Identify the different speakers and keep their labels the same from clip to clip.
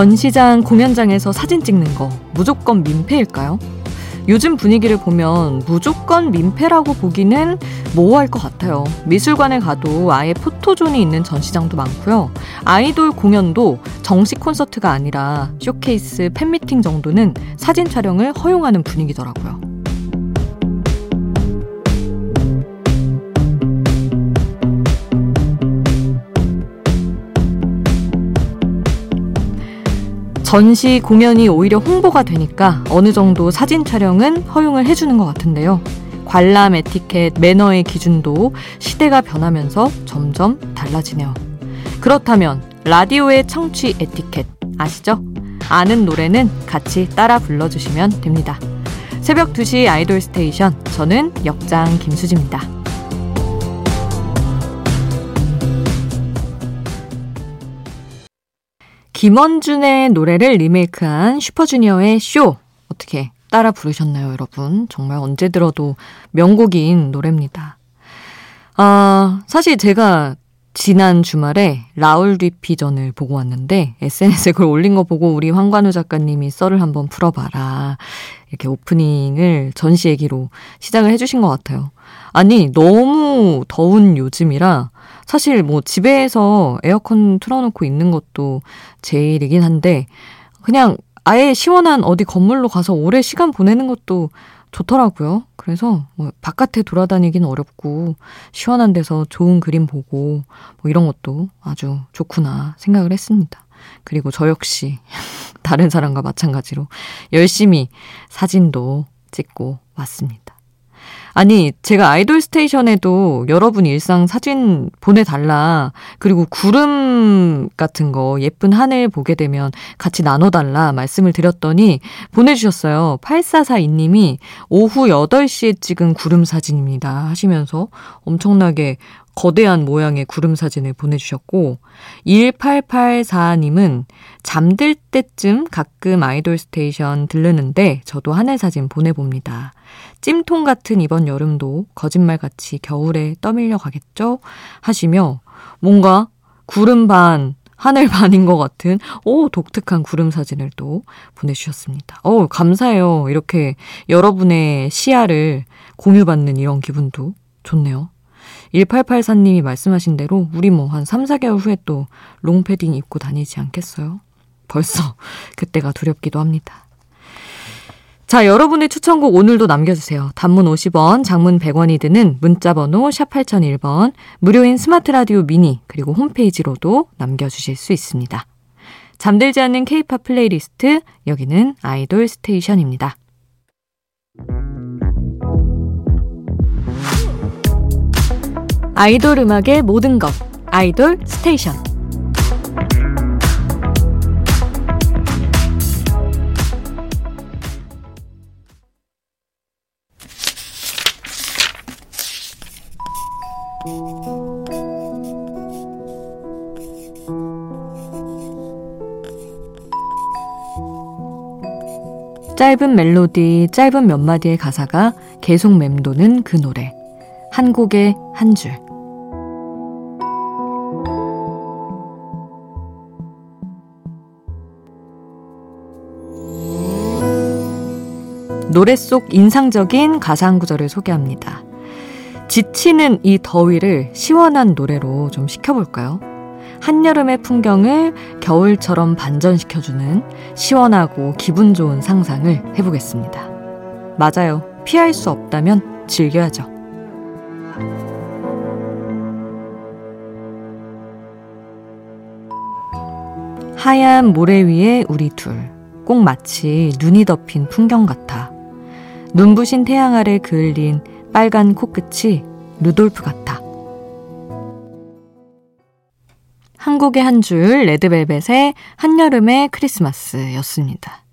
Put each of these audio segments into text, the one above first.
Speaker 1: 전시장, 공연장에서 사진 찍는 거 무조건 민폐일까요? 요즘 분위기를 보면 무조건 민폐라고 보기는 모호할 것 같아요. 미술관에 가도 아예 포토존이 있는 전시장도 많고요. 아이돌 공연도 정식 콘서트가 아니라 쇼케이스, 팬미팅 정도는 사진 촬영을 허용하는 분위기더라고요. 전시 공연이 오히려 홍보가 되니까 어느 정도 사진 촬영은 허용을 해주는 것 같은데요. 관람 에티켓, 매너의 기준도 시대가 변하면서 점점 달라지네요. 그렇다면 라디오의 청취 에티켓 아시죠? 아는 노래는 같이 따라 불러주시면 됩니다. 새벽 2시 아이돌 스테이션 저는 역장 김수지입니다. 김원준의 노래를 리메이크한 슈퍼주니어의 쇼. 어떻게 따라 부르셨나요, 여러분? 정말 언제 들어도 명곡인 노래입니다. 아, 사실 제가 지난 주말에 라울 리피전을 보고 왔는데 SNS에 그걸 올린 거 보고 우리 황관우 작가님이 썰을 한번 풀어봐라. 이렇게 오프닝을 전시 얘기로 시작을 해주신 것 같아요. 아니, 너무 더운 요즘이라 사실 뭐 집에서 에어컨 틀어놓고 있는 것도 제일이긴 한데 그냥 아예 시원한 어디 건물로 가서 오래 시간 보내는 것도 좋더라고요. 그래서 뭐 바깥에 돌아다니긴 어렵고 시원한 데서 좋은 그림 보고 뭐 이런 것도 아주 좋구나 생각을 했습니다. 그리고 저 역시 다른 사람과 마찬가지로 열심히 사진도 찍고 왔습니다. 아니, 제가 아이돌 스테이션에도 여러분 일상 사진 보내달라. 그리고 구름 같은 거 예쁜 하늘 보게 되면 같이 나눠달라 말씀을 드렸더니 보내주셨어요. 8442님이 오후 8시에 찍은 구름 사진입니다. 하시면서 엄청나게 거대한 모양의 구름 사진을 보내주셨고, 1884님은 잠들 때쯤 가끔 아이돌 스테이션 들르는데 저도 하늘 사진 보내봅니다. 찜통 같은 이번 여름도 거짓말같이 겨울에 떠밀려 가겠죠? 하시며 뭔가 구름 반, 하늘 반인 것 같은 오 독특한 구름 사진을 또 보내주셨습니다. 오 감사해요. 이렇게 여러분의 시야를 공유받는 이런 기분도 좋네요. 1884님이 말씀하신 대로 우리 뭐 한 3, 4개월 후에 또 롱패딩 입고 다니지 않겠어요? 벌써 그때가 두렵기도 합니다. 자, 여러분의 추천곡 오늘도 남겨주세요. 단문 50원, 장문 100원이 드는 문자번호 샵 8001번, 무료인 스마트라디오 미니, 그리고 홈페이지로도 남겨주실 수 있습니다. 잠들지 않는 케이팝 플레이리스트, 여기는 아이돌 스테이션입니다. 아이돌 음악의 모든 것, 아이돌 스테이션. 짧은 멜로디, 짧은 몇 마디의 가사가 계속 맴도는 그 노래. 한 곡의 한 줄. 노래 속 인상적인 한 구절을 소개합니다. 지치는 이 더위를 시원한 노래로 좀 시켜볼까요? 한여름의 풍경을 겨울처럼 반전시켜주는 시원하고 기분 좋은 상상을 해보겠습니다. 맞아요. 피할 수 없다면 즐겨야죠. 하얀 모래 위에 우리 둘. 꼭 마치 눈이 덮인 풍경 같아. 눈부신 태양 아래 그을린 빨간 코끝이 루돌프 같아. 한국의 한 줄 레드벨벳의 한여름의 크리스마스였습니다.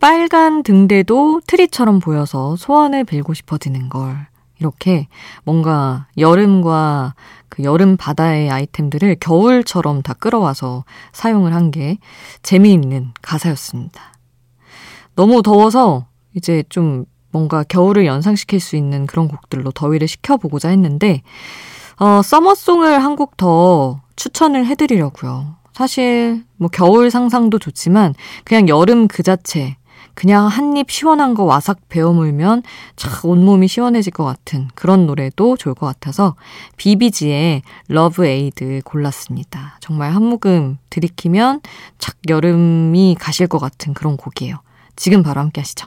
Speaker 1: 빨간 등대도 트리처럼 보여서 소원을 빌고 싶어지는 걸 이렇게 뭔가 여름과 그 여름 바다의 아이템들을 겨울처럼 다 끌어와서 사용을 한 게 재미있는 가사였습니다. 너무 더워서 이제 좀 뭔가 겨울을 연상시킬 수 있는 그런 곡들로 더위를 식혀보고자 했는데, 어, summer song을 한 곡 더 추천을 해드리려고요. 사실 뭐 겨울 상상도 좋지만 그냥 여름 그 자체 그냥 한 입 시원한 거 와삭 베어 물면 참 온몸이 시원해질 것 같은 그런 노래도 좋을 것 같아서 비비지의 LOVE ADE 골랐습니다. 정말 한 모금 들이키면 착 여름이 가실 것 같은 그런 곡이에요. 지금 바로 함께 하시죠.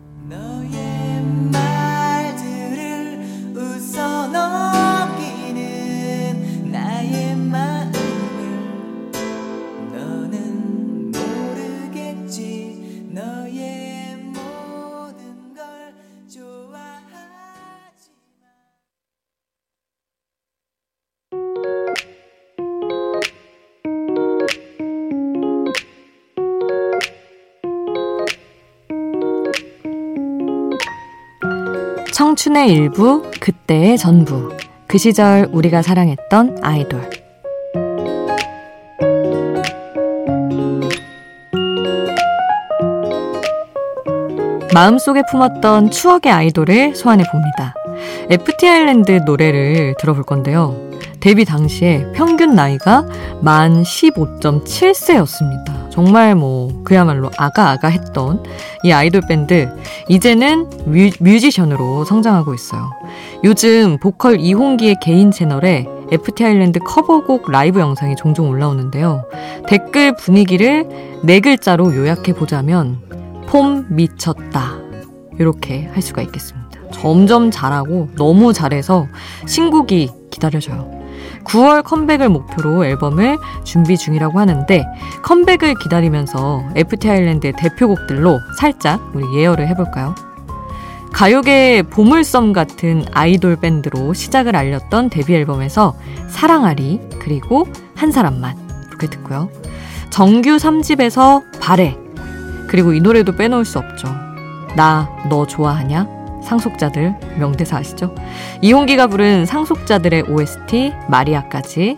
Speaker 1: 청춘의 일부, 그때의 전부. 그 시절 우리가 사랑했던 아이돌. 마음속에 품었던 추억의 아이돌을 소환해 봅니다. FT 아일랜드 노래를 들어볼 건데요. 데뷔 당시에 평균 나이가 만 15.7세였습니다. 정말 뭐 그야말로 아가아가 했던 이 아이돌 밴드 이제는 뮤, 뮤지션으로 성장하고 있어요. 요즘 보컬 이홍기의 개인 채널에 FT 아일랜드 커버곡 라이브 영상이 종종 올라오는데요. 댓글 분위기를 네 글자로 요약해 보자면 폼 미쳤다. 이렇게 할 수가 있겠습니다. 점점 잘하고 너무 잘해서 신곡이 기다려져요. 9월 컴백을 목표로 앨범을 준비 중이라고 하는데 컴백을 기다리면서 FT 아일랜드의 대표곡들로 살짝 우리 예열을 해볼까요? 가요계의 보물섬 같은 아이돌 밴드로 시작을 알렸던 데뷔 앨범에서 사랑아리 그리고 한 사람만 이렇게 듣고요. 정규 3집에서 발해 그리고 이 노래도 빼놓을 수 없죠. 나 너 좋아하냐? 상속자들 명대사 아시죠? 이홍기가 부른 상속자들의 OST 마리아까지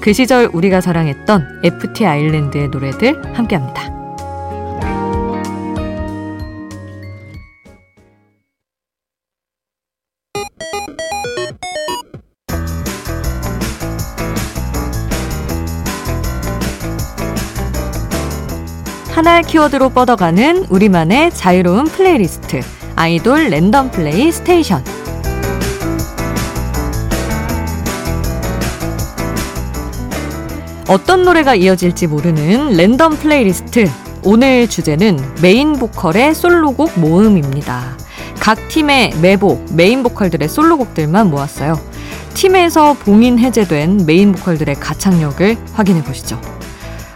Speaker 1: 그 시절 우리가 사랑했던 FT 아일랜드의 노래들 함께합니다. 하나의 키워드로 뻗어가는 우리만의 자유로운 플레이리스트. 아이돌 랜덤 플레이 스테이션. 어떤 노래가 이어질지 모르는 랜덤 플레이리스트. 오늘 주제는 메인 보컬의 솔로곡 모음입니다. 각 팀의 메보, 메인 보컬들의 솔로곡들만 모았어요. 팀에서 봉인 해제된 메인 보컬들의 가창력을 확인해 보시죠.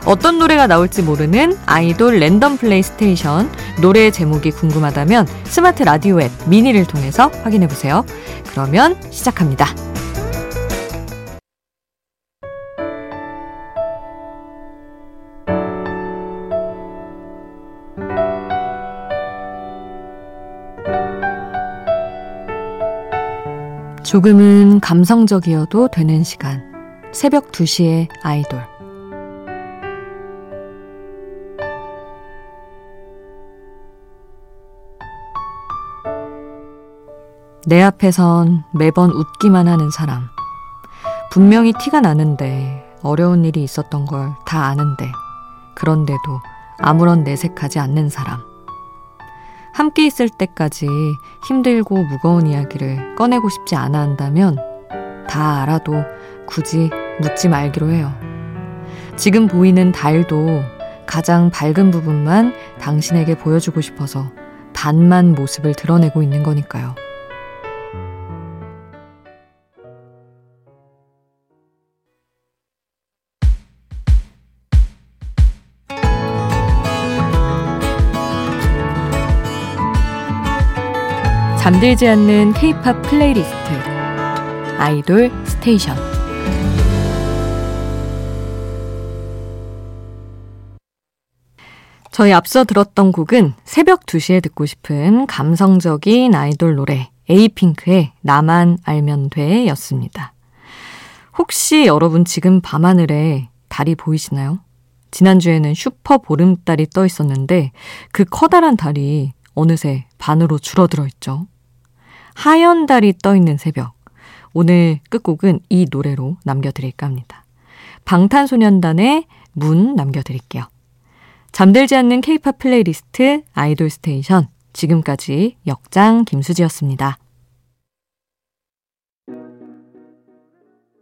Speaker 1: 어떤 노래가 나올지 모르는 아이돌 랜덤 플레이 스테이션 노래 제목이 궁금하다면 스마트 라디오 앱 미니를 통해서 확인해 보세요. 그러면 시작합니다. 조금은 감성적이어도 되는 시간. 새벽 2시에 아이돌. 내 앞에선 매번 웃기만 하는 사람. 분명히 티가 나는데 어려운 일이 있었던 걸 다 아는데 그런데도 아무런 내색하지 않는 사람. 함께 있을 때까지 힘들고 무거운 이야기를 꺼내고 싶지 않아 한다면 다 알아도 굳이 묻지 말기로 해요. 지금 보이는 달도 가장 밝은 부분만 당신에게 보여주고 싶어서 반만 모습을 드러내고 있는 거니까요. 잠들지 않는 K-팝 플레이리스트 아이돌 스테이션 저희 앞서 들었던 곡은 새벽 2시에 듣고 싶은 감성적인 아이돌 노래 에이핑크의 나만 알면 돼 였습니다. 혹시 여러분 지금 밤하늘에 달이 보이시나요? 지난주에는 슈퍼 보름달이 떠 있었는데 그 커다란 달이 어느새 반으로 줄어들어 있죠. 하얀 달이 떠 있는 새벽. 오늘 끝곡은 이 노래로 남겨드릴까 합니다. 방탄소년단의 Moon 남겨드릴게요. 잠들지 않는 케이팝 플레이리스트 아이돌 스테이션. 지금까지 역장 김수지였습니다.